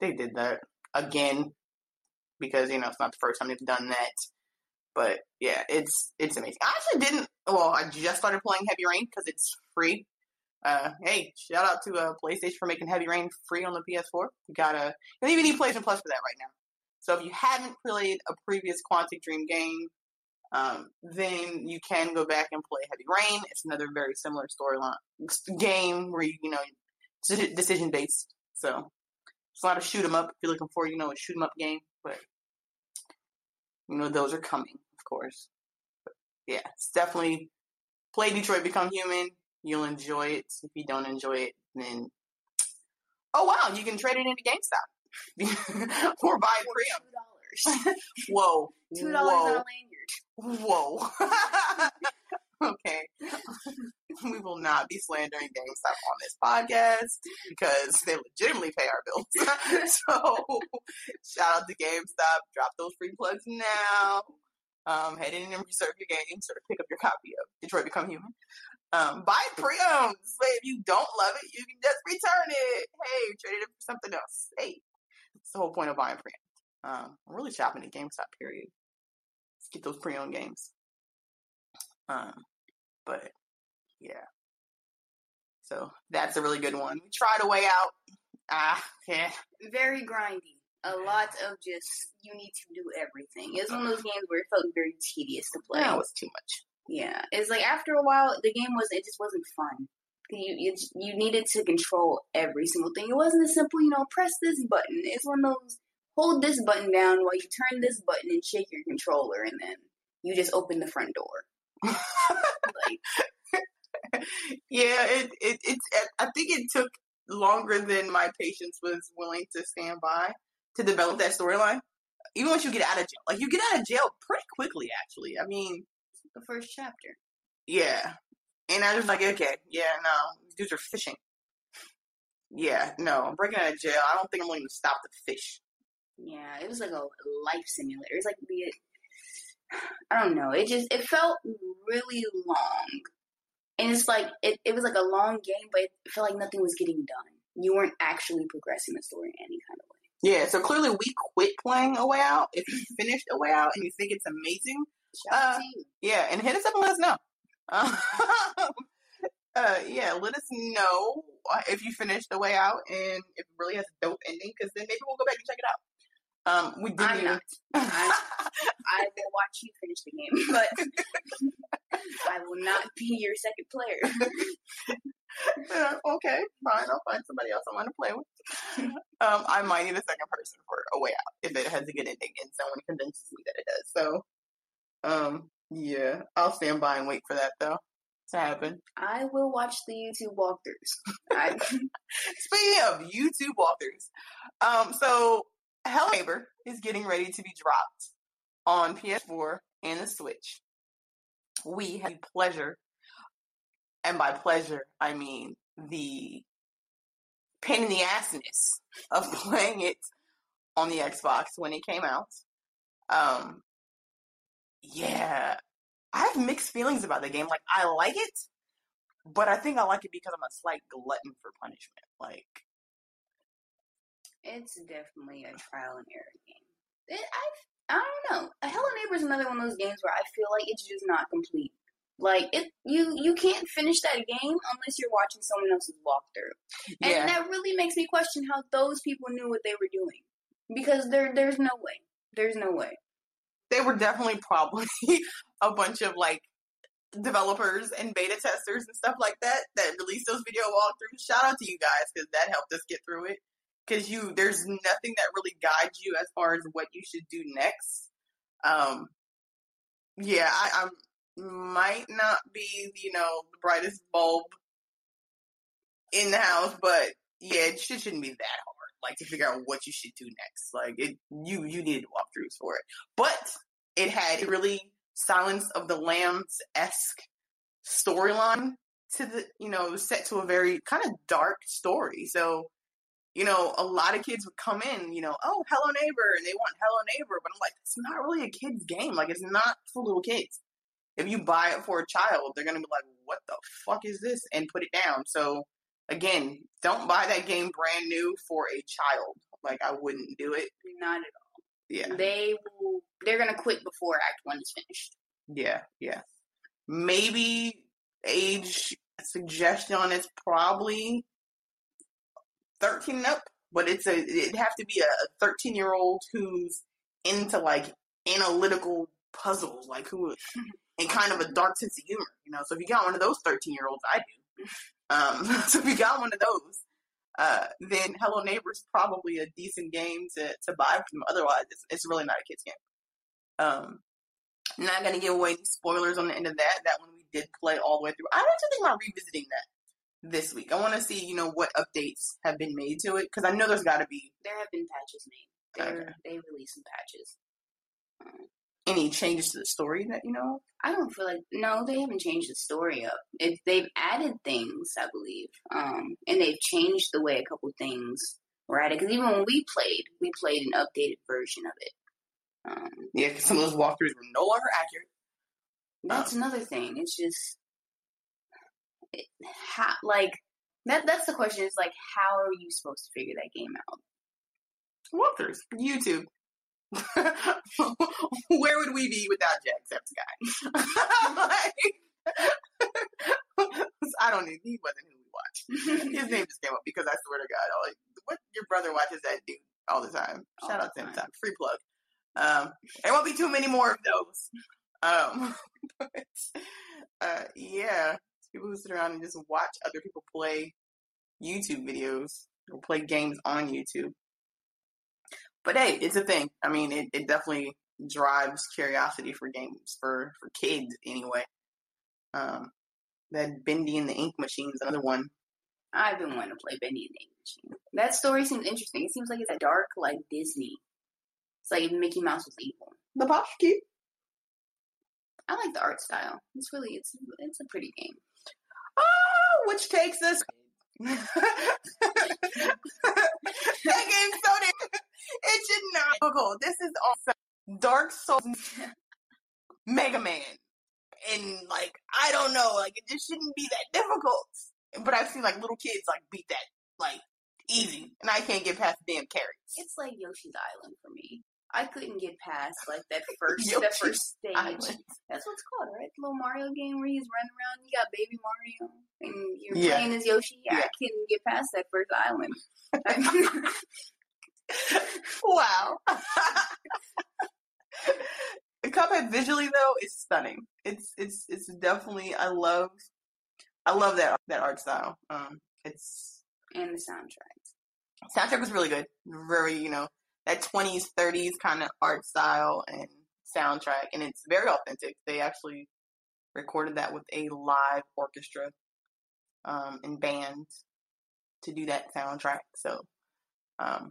They did that again because you know it's not the first time they've done that. But yeah, it's it's amazing. I actually didn't. Well, I just started playing Heavy Rain because it's free. Uh, hey, shout out to uh, PlayStation for making Heavy Rain free on the PS4. You gotta, you even need PlayStation Plus for that right now. So if you haven't played a previous Quantic Dream game, um, then you can go back and play Heavy Rain. It's another very similar storyline game where you, you know, decision based. So it's a lot of shoot 'em up. If you're looking for, you know, a shoot 'em up game, but you know, those are coming, of course. But yeah, it's definitely play Detroit Become Human. You'll enjoy it. If you don't enjoy it, then oh wow, you can trade it into GameStop or buy it pre-owned. Whoa, two dollars on a lanyard. Whoa. okay, we will not be slandering GameStop on this podcast because they legitimately pay our bills. so, shout out to GameStop. Drop those free plugs now. Um, head in and reserve your game, so to pick up your copy of Detroit Become Human. Um, buy pre-owned. If you don't love it, you can just return it. Hey, trade it for something else. Hey, that's the whole point of buying pre-owned. Um, I'm really shopping at GameStop. Period. Let's get those pre-owned games. Um, but yeah. So that's a really good one. We tried a way out. Ah, yeah. Very grindy. A lot of just you need to do everything. It's one of those games where it felt very tedious to play. That was too much. Yeah, it's like after a while, the game was it just wasn't fun. You, you you needed to control every single thing. It wasn't as simple, you know, press this button. It's one of those hold this button down while you turn this button and shake your controller, and then you just open the front door. Like, yeah, it, it it's. I think it took longer than my patience was willing to stand by to develop that storyline. Even once you get out of jail, like you get out of jail pretty quickly. Actually, I mean, the first chapter. Yeah, and I was like, okay, yeah, no, dudes are fishing. Yeah, no, I'm breaking out of jail. I don't think I'm willing to stop the fish. Yeah, it was like a life simulator. It's like the I don't know. It just it felt really long, and it's like it, it was like a long game, but it felt like nothing was getting done. You weren't actually progressing the story in any kind of way. Yeah, so clearly we quit playing A Way Out. If you finished A Way Out and you think it's amazing, uh, yeah, and hit us up and let us know. Uh, uh, yeah, let us know if you finished The Way Out and if it really has a dope ending, because then maybe we'll go back and check it out. Um, we did. I'm not. I, I will watch you finish the game, but I will not be your second player. yeah, okay, fine. I'll find somebody else I want to play with. Um, I might need a second person for a way out if it has a good ending and someone convinces me that it does. So, um, yeah, I'll stand by and wait for that though to happen. I will watch the YouTube walkthroughs. I... Speaking of YouTube walkthroughs, um, so Neighbor is getting ready to be dropped on PS4 and the Switch. We had pleasure, and by pleasure, I mean the pain in the assness of playing it on the Xbox when it came out. Um, yeah, I have mixed feelings about the game. Like, I like it, but I think I like it because I'm a slight glutton for punishment. Like, it's definitely a trial and error game. It, I I don't know. Hello Neighbor is another one of those games where I feel like it's just not complete. Like it, you you can't finish that game unless you're watching someone else's walkthrough, and Yeah. that really makes me question how those people knew what they were doing, because there there's no way, there's no way. they were definitely probably a bunch of like developers and beta testers and stuff like that that released those video walkthroughs. Shout out to you guys because that helped us get through it. Because you, there's nothing that really guides you as far as what you should do next. Um, yeah, I, I might not be, you know, the brightest bulb in the house, but yeah, it should, shouldn't be that hard. Like to figure out what you should do next. Like it, you you needed walkthroughs for it, but it had a really Silence of the Lambs esque storyline to the you know set to a very kind of dark story. So you know a lot of kids would come in, you know, oh Hello Neighbor, and they want Hello Neighbor, but I'm like, it's not really a kid's game. Like it's not for little kids. If you buy it for a child, they're gonna be like, what the fuck is this, and put it down. So again, don't buy that game brand new for a child. Like I wouldn't do it. Not at all. Yeah. They will. They're gonna quit before Act One is finished. Yeah, yeah. Maybe age suggestion on it's probably thirteen and up, but it's a it'd have to be a thirteen year old who's into like analytical puzzles, like who and kind of a dark sense of humor, you know. So if you got one of those thirteen year olds, I do. Um, so if you got one of those, uh, then Hello Neighbor's probably a decent game to, to buy from them. Otherwise, it's, it's really not a kid's game. Um, not gonna give away any spoilers on the end of that. That one we did play all the way through. I'm actually thinking about revisiting that this week. I want to see, you know, what updates have been made to it because I know there's got to be There have been patches made. Okay. They released some patches. any changes to the story that you know. I don't feel like no, they haven't changed the story up. It, they've added things, I believe, um, and they've changed the way a couple things were added. Because even when we played, we played an updated version of it. Um, Yeah, because some of those walkthroughs were no longer accurate. that's another thing. It's just how like that. That's the question. Is like how are you supposed to figure that game out? Walkthroughs, YouTube. Where would we be without Jacksepticeye? like, I don't need. He wasn't who we watched. His name just came up because I swear to God, like, what your brother watches that dude all the time. Shout the out to him. Time. Free plug. Um, there won't be too many more of those. Um, but uh, yeah, people who sit around and just watch other people play YouTube videos or play games on YouTube. But hey, it's a thing. I mean, it, it definitely drives curiosity for games for for kids anyway. Um, that Bendy and the Ink Machine is another one. I've been wanting to play Bendy and the Ink Machine. That story seems interesting. It seems like it's a dark, like Disney. It's like Mickey Mouse was evil. The Pop's cute. I like the art style. It's really it's it's a pretty game. Oh, which takes us. that game's so damn. It should not difficult. This is also Dark Souls, Mega Man, and like I don't know, like it just shouldn't be that difficult. But I've seen like little kids like beat that like easy, and I can't get past the damn carrots. It's like Yoshi's Island for me. I couldn't get past like that first that first stage. Island. That's what's called, right? The little Mario game where he's running around. You got Baby Mario, and you're Yeah. playing as Yoshi. Yeah. I couldn't get past that first island. wow. the Cuphead visually though is stunning. It's it's it's definitely I love I love that that art style. Um, it's and the soundtrack. soundtrack was really good. Very you know that twenties thirties kind of art style and soundtrack, and it's very authentic. They actually recorded that with a live orchestra um, and band to do that soundtrack. So um,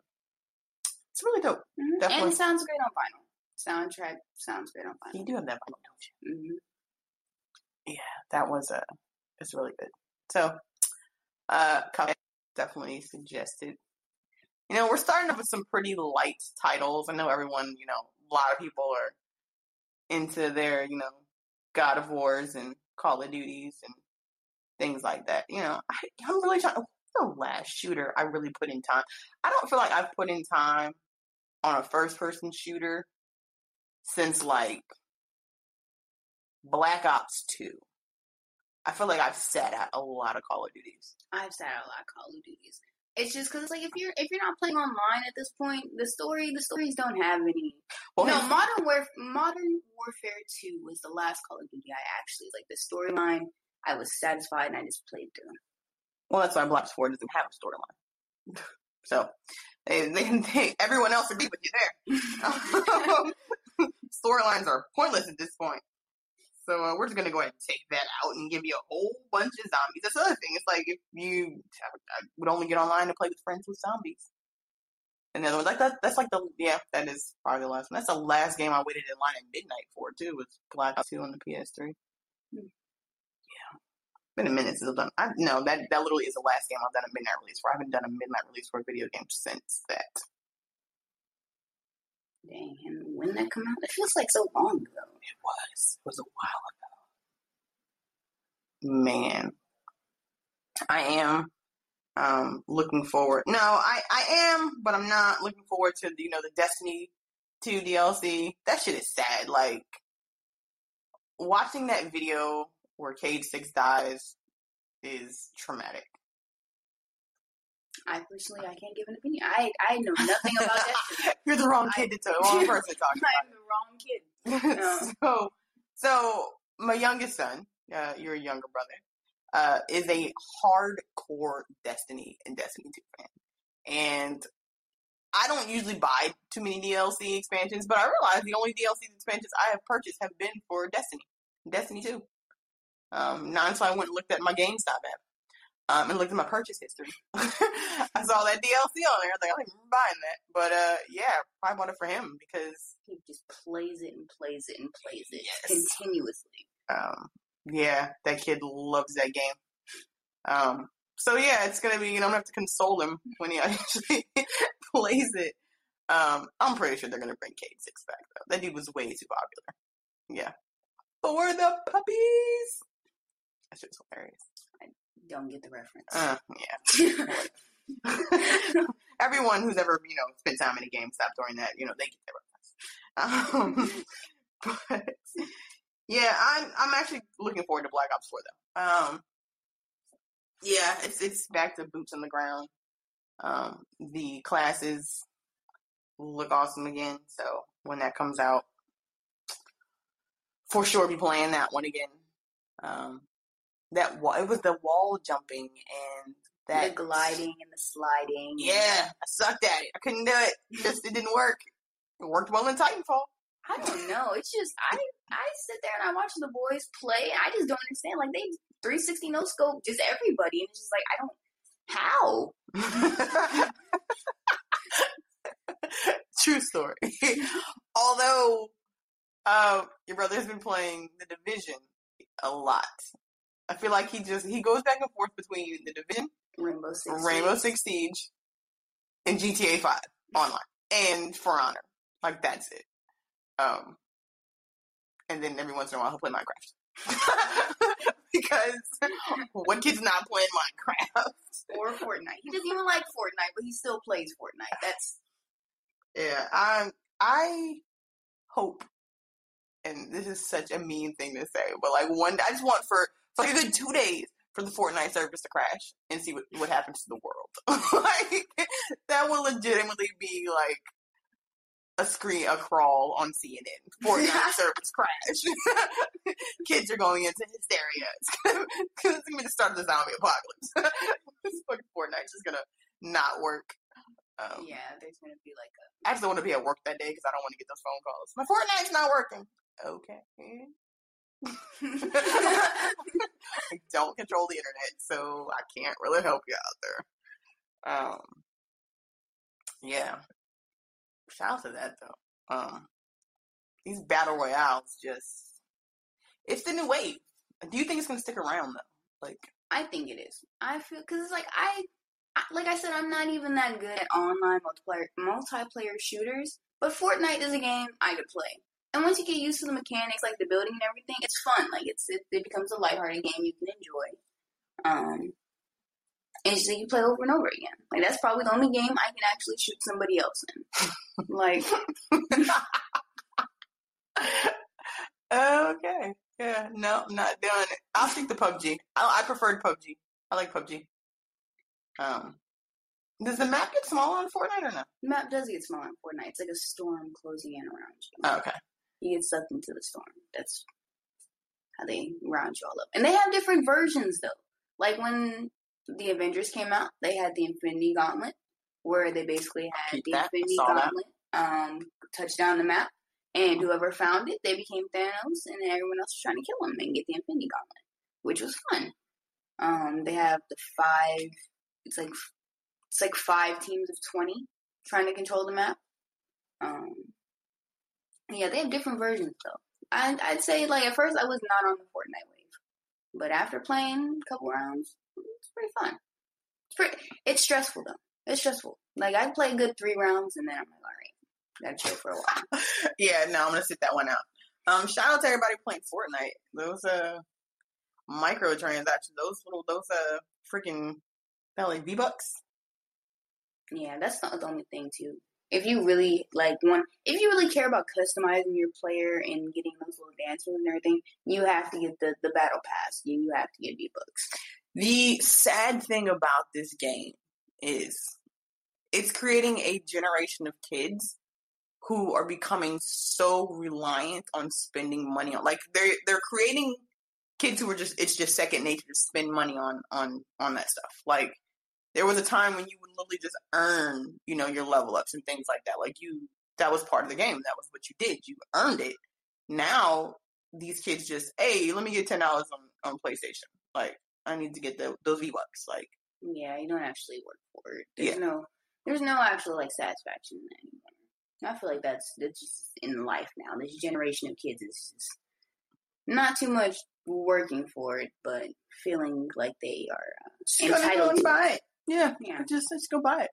It's really dope. Mhm. And Definitely. it sounds great on vinyl. Soundtrack sounds great on vinyl. You do have that vinyl, don't you? hmm That was uh, it's really good. So, uh, definitely suggested. You know, we're starting up with some pretty light titles. I know everyone, you know, a lot of people are into their, you know, God of Wars and Call of Duties and things like that. You know, I, I'm really trying. The last shooter I really put in time? I don't feel like I've put in time on a first-person shooter since like Black Ops Two. I feel like I've sat at a lot of Call of Duties. I've sat out a lot of Call of Duties. It's just because like if you're if you're not playing online at this point, the story the stories don't have any. Well, no, Modern Warf Modern Warfare Two was the last Call of Duty I actually like. The storyline, I was satisfied and I just played through. Well, that's why Black Ops 4 doesn't have a storyline. So, they, they, they, everyone else agreed with you there. Storylines are pointless at this point. So, uh, we're just going to go ahead and take that out and give you a whole bunch of zombies. That's the other thing. It's like if you I would only get online to play with friends with zombies. And the other one, like that, that's like the, yeah, that is probably the last one. That's the last game I waited in line at midnight for, too, was Black Ops 2 on the PS3 Yeah, been a minute since I've done. I no, that that literally is the last game I've done a midnight release for. I haven't done a midnight release for a video game since that. Dang, and when that come out, it feels like so long ago. It was. It was a while ago. Man, I am um looking forward. No, I I am, but I'm not looking forward to you know the Destiny 2 DLC. That shit is sad. Like watching that video where Cayde Six dies is traumatic. I personally, I can't give an opinion. I I know nothing about that. You're the wrong kid to talk. Wrong person to talk I'm the wrong kid. so, so my youngest son, uh, your younger brother, uh, is a hardcore Destiny and Destiny 2 fan, and I don't usually buy too many DLC expansions, but I realize the only DLC expansions I have purchased have been for Destiny, Destiny 2. Um, nine, so I went and looked at my GameStop app. Um, and looked at my purchase history. I saw that DLC on there. I was like, I don't remember buying that. But uh, yeah, I bought it for him because He just plays it and plays it and plays it Yes. continuously. um, yeah, that kid loves that game. Um, so yeah, it's gonna be. You know, I'm gonna have to console him when he actually plays it. Um, I'm pretty sure they're gonna bring Cayde Six back though. That dude was way too popular. Yeah, for the puppies. That shit's hilarious. Don't get the reference. Uh, yeah. Everyone who's ever you know spent time in a game stop during that, you know, they get their reference. Um, but yeah, I'm I'm actually looking forward to Black Ops 4 though. Um, yeah, it's it's back to boots on the ground. Um, the classes look awesome again. So when that comes out, for sure be playing that one again. Um, that wa- it was the wall jumping and that the gliding and the sliding. Yeah, I sucked at it. I couldn't do it. Just it didn't work. It worked well in Titanfall. I don't know. It's just I I sit there and I watch the boys play and I just don't understand. Like they 360 no scope just everybody and it's just like I don't how. True story. Although uh, your brother's been playing the Division a lot. I feel like he just he goes back and forth between the Division, Rainbow Six. Rainbow Six Siege, and GTA Five online, and For Honor. Like that's it. Um, and then every once in a while he'll play Minecraft because what kid's not playing Minecraft? or Fortnite. He doesn't even like Fortnite, but he still plays Fortnite. That's Yeah, I'm. I hope, and this is such a mean thing to say, but like one, I just want for for like a good two days for the Fortnite service to crash and see what what happens to the world. like that will legitimately be like a screen, a crawl on CNN. Fortnite service crash. Kids are going into hysteria. It's gonna, it's be the start of the zombie apocalypse. this fucking Fortnite's just gonna not work. Um, yeah. There's gonna be like I just don't want to be at work that day because I don't want to get those phone calls. My Fortnite's not working. Okay. I don't control the internet, so I can't really help you out there. Um, yeah. shout out to that though. Um, these battle royales just it's the new wave. Do you think it's gonna stick around though? Like, I think it is. I feel because it's like I, I, like I said, I'm not even that good at online multiplayer multiplayer shooters. But Fortnite is a game I could play. And once you get used to the mechanics, like the building and everything, it's fun. Like it's it, it becomes a lighthearted game you can enjoy. Um, and it's like you play over and over again. Like that's probably the only game I can actually shoot somebody else in. like, okay, yeah, no, not doing it. I'll stick to PUBG. I, I preferred PUBG. I like PUBG. Um, does the map get smaller on Fortnite or no? the map does get smaller in Fortnite. It's like a storm closing in around you. Oh, okay. You get sucked into the storm. That's how they round you all up. And they have different versions though. Like when the Avengers came out, they had the Infinity Gauntlet, where they basically had the that. Infinity. Gauntlet um, touch down the map, and whoever found it, they became Thanos, and everyone else was trying to kill him and get the Infinity Gauntlet, which was fun. Um, they have the five. It's like it's like five teams of twenty trying to control the map. Um, yeah, they have different versions though. I'd, I'd say like at first I was not on the Fortnite wave, but after playing a couple rounds, it's pretty fun. It's pretty. It's stressful though. It's stressful. Like I play a good three rounds and then I'm like, all right, gotta chill for a while. Yeah, no, I'm gonna sit that one out. Um, shout out to everybody playing Fortnite. Those uh microtransactions, those little those uh freaking like V bucks. Yeah, that's not the only thing too. If you really like one, if you really care about customizing your player and getting those little dance moves and everything, you have to get the the battle pass. You you have to get v-bucks The sad thing about this game is it's creating a generation of kids who are becoming so reliant on spending money on like they're they're creating kids who are just it's just second nature to spend money on on on that stuff. Like there was a time when you would literally just earn, you know, your level ups and things like that. Like you that was part of the game. That was what you did. You earned it. Now these kids just, hey, let me get ten dollars on, on PlayStation. Like I need to get the, those V bucks. Like Yeah, you don't actually work for it. There's Yeah. no there's no actual like satisfaction in that anymore. I feel like that's that's just in life now. This generation of kids is just not too much working for it, but feeling like they are uh, just gonna go entitled to buy it. Yeah, Yeah. just just go buy it.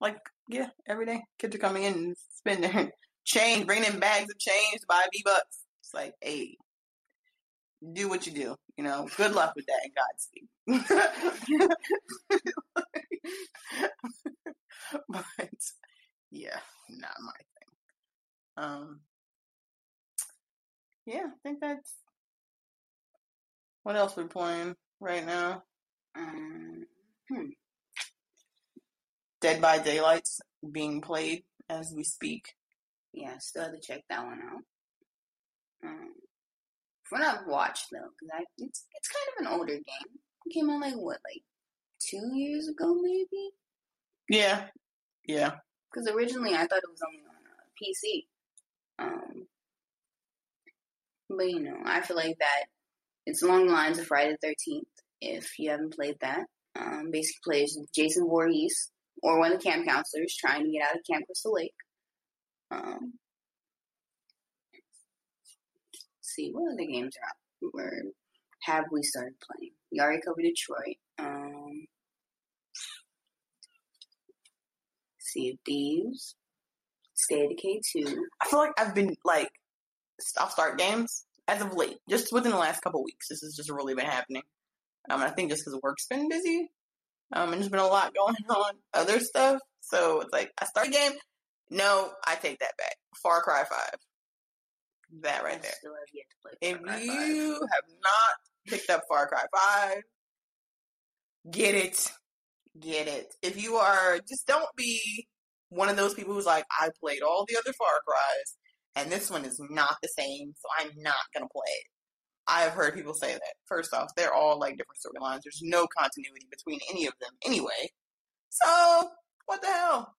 Like yeah, every day kids are coming in and spend their change, bringing in bags of change to buy V bucks. It's like, hey, do what you do. You know, good luck with that and Godspeed. but yeah, not my thing. Um, yeah, I think that's what else we're playing right now. Um, Dead by Daylight's being played as we speak. yeah, still have to check that one out. Um, from what I've watched though, because I it's it's kind of an older game. It came out like what, like two years ago, maybe. Yeah, yeah. Because originally I thought it was only on uh, PC. Um, but you know, I feel like that it's along the lines of Friday the Thirteenth. If you haven't played that, um, basically plays Jason Voorhees or one of the camp counselors trying to get out of Camp Crystal Lake. Um, see what other games are out. Where have we started playing? We already covered Detroit. Um, Sea of Thieves, State of Decay 2. I feel like I've been like stop start games as of late, just within the last couple weeks. This has just really been happening. Um, I think just because work's been busy, um, and there's been a lot going on, other stuff. So it's like I start a game. No, I take that back. Far Cry Five. That right there. still have yet to play If Far Cry 5. you have not picked up Far Cry 5, get it. Get it. If you are, just don't be one of those people who's like, I played all the other Far Cries, and this one is not the same, so I'm not going to play it. I've heard people say that. First off, they're all like different storylines. There's no continuity between any of them anyway. So, what the hell?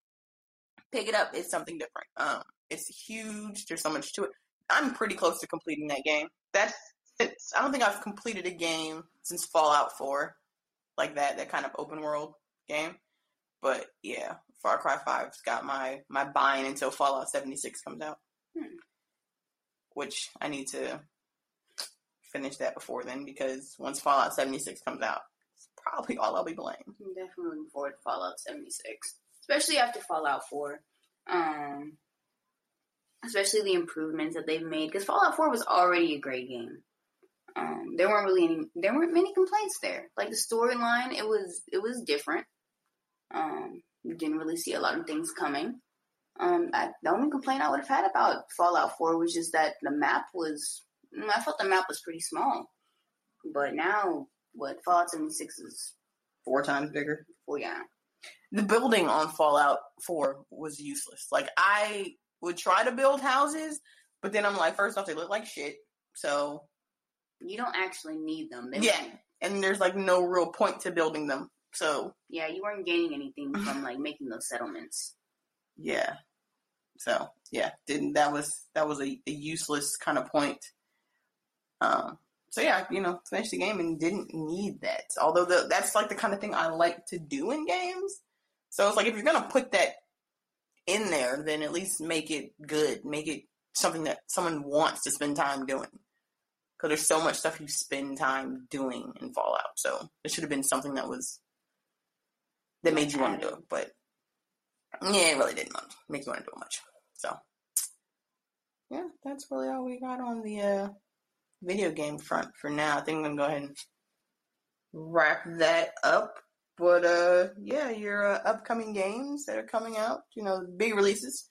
Pick it up. It's something different. Um, it's huge. There's so much to it. I'm pretty close to completing that game. That's it's, I don't think I've completed a game since Fallout 4, like that that kind of open world game. But yeah, Far Cry 5's got my my buying until Fallout 76 comes out, Hmm. which I need to finish that before then because once Fallout 76 comes out, it's probably all I'll be playing. I'm definitely looking forward to Fallout 76, especially after Fallout 4. Um, especially the improvements that they've made because Fallout 4 was already a great game. Um, there weren't really any, there weren't many complaints there. Like the storyline, it was it was different. Um, you didn't really see a lot of things coming. Um, I, the only complaint I would have had about Fallout 4 was just that the map was. Mm, I thought the map was pretty small, but now what Fallout 76 is. Four times bigger. Well, yeah, The building on Fallout 4 was useless. Like I would try to build houses, but then I'm like, first off, they look like shit. So you don't actually need them. They yeah, weren't- and there's like no real point to building them. So yeah, you weren't gaining anything from like making those settlements. yeah, so yeah, didn't that was that was a, a useless kind of point. Um, so yeah, you know, finished the game and didn't need that. Although the, that's like the kind of thing I like to do in games. So it's like if you're gonna put that in there, then at least make it good, make it something that someone wants to spend time doing. Because there's so much stuff you spend time doing in Fallout, so it should have been something that was that made you want to do it. But yeah, it really didn't make you want to do it much. So yeah, that's really all we got on the uh, video game front for now. I think I'm gonna go ahead and wrap that up. But uh, yeah, your uh, upcoming games that are coming out, you know, big releases: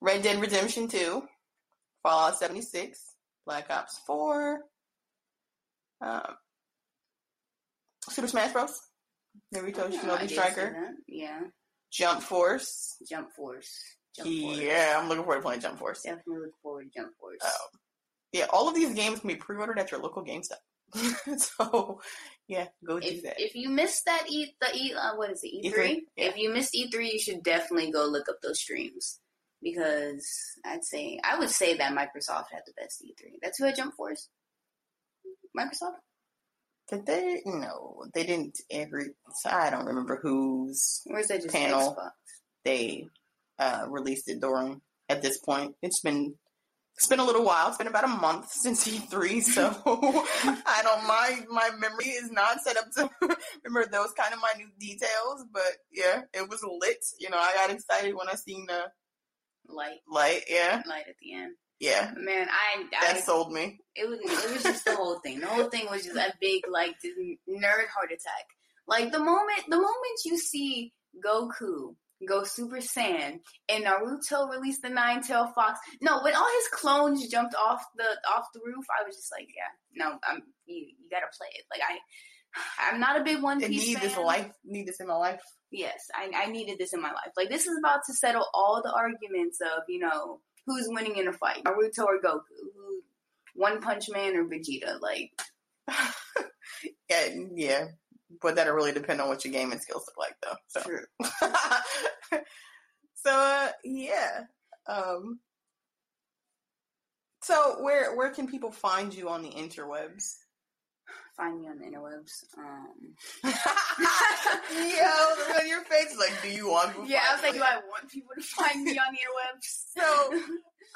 Red Dead Redemption Two, Fallout 76, Black Ops 4, um, Super Smash Bros. Naruto I Shinobi Striker. Yeah, Jump Force. Jump Force. Jump Force. Yeah, I'm looking forward to playing Jump Force. Definitely look forward to Jump Force. Um, yeah, all of these games can be pre-ordered at your local GameStop. so, yeah, go do if, that. if you missed that E the E uh, what is it E E3? Yeah. If you missed E three, you should definitely go look up those streams because I'd say I would say that Microsoft had the best E three. That's who had Jump Force. Microsoft. Did they? No, they didn't ever. So I don't remember whose is that just Panel. Xbox? they uh, released it during. At this point, it's been it's been a little while. It's been about a month since E3, so I don't. My my memory is not set up to remember those kind of minute details. But yeah, it was lit. You know, I got excited when I seen the Light, light. Yeah, light at the end. yeah, Man, I, I that sold me. It was it was just the whole thing. The whole thing was just a big like nerd heart attack. Like the moment the moment you see Goku go Super Saiyan and Naruto released the Nine Tail Fox. No, when all his clones jumped off the off the roof, I was just like, yeah, no, I'm you you gotta play it. Like I I'm not a big One Piece need fan. this life. Need this in my life. Yes, I, I needed this in my life. Like this is about to settle all the arguments of you know who's winning in a fight, Naruto or Goku, who One Punch Man or Vegeta. Like Yeah, yeah, but that'll really depend on what your gaming skills look like, though. So, true. so uh, yeah. Um, so where where can people find you on the interwebs? Find me on the interwebs. Um, Yo, on your face like, do you want? Yeah, I was like, do? I want people to find me on the interwebs? So,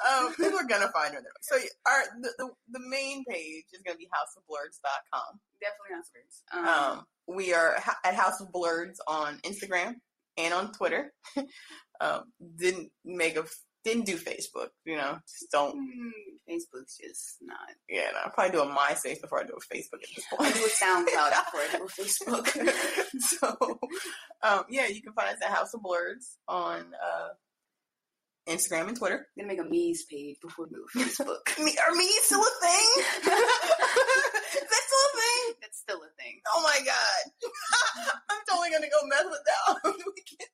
um, people are gonna find her there. So, our the, the the main page is gonna be houseofblerds.com. Definitely not words. Um, Um, we are at House of Blerds on Instagram and on Twitter. um, didn't make a didn't do Facebook. You know, just don't. hmm, Facebook's just not. Yeah, no, I'll probably do a MySpace before I do a Facebook at this I point. do a SoundCloud before I do a Facebook. so, um, yeah, you can find us at House of Blerds on uh, Instagram and Twitter. I'm gonna make a Me's page before we a Facebook. Me, are me still a thing? Is that still a thing? That's still a thing. Oh my god. I'm totally gonna go mess with that on the weekend.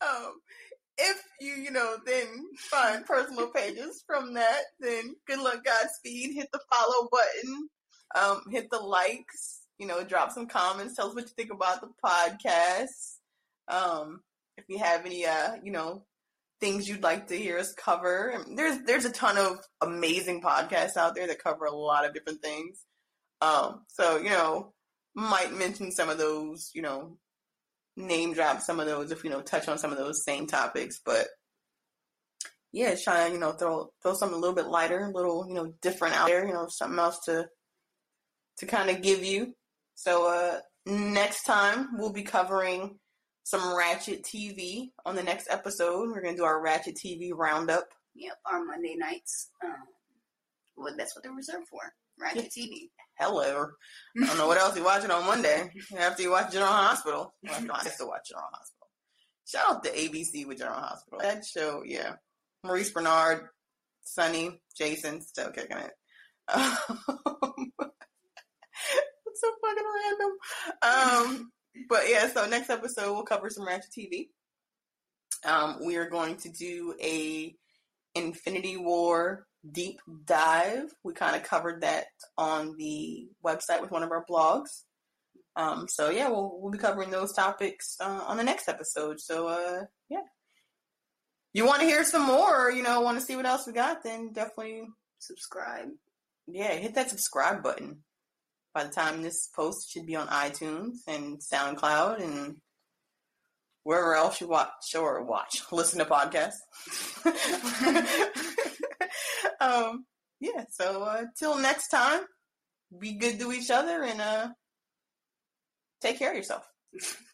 Um if you, you know, then find personal pages from that, then good luck, Godspeed. Hit the follow button. Um, hit the likes, you know, drop some comments, tell us what you think about the podcast. Um, if you have any uh, you know, things you'd like to hear us cover. There's there's a ton of amazing podcasts out there that cover a lot of different things. Um, so, you know, might mention some of those, you know, name drop some of those if you know touch on some of those same topics. But yeah, trying you know throw throw something a little bit lighter, a little you know different out there. You know something else to to kind of give you. So uh next time we'll be covering some Ratchet TV on the next episode. We're gonna do our Ratchet TV roundup. Yep, our Monday nights. Um, well, that's what they're reserved for. Ratchet yeah. TV. Hello. I don't know what else you're watching on Monday after you watch General Hospital. Well, no, I still watch General Hospital. Shout out to ABC with General Hospital. That show, yeah. Maurice Benard, Sonny, Jason, still kicking it. Um, it's so fucking random. Um, but yeah, so next episode we'll cover some Ratchet TV. Um, we are going to do a Infinity War deep dive. We kind of covered that on the website with one of our blogs. Um, so yeah, we'll we'll be covering those topics uh, on the next episode. So uh, yeah, you want to hear some more, or, you know, want to see what else we got, then definitely subscribe. Yeah, hit that subscribe button. By the time this post should be on iTunes and SoundCloud and wherever else you watch or watch, listen to podcasts. um, yeah, so uh, till next time, be good to each other and uh, take care of yourself.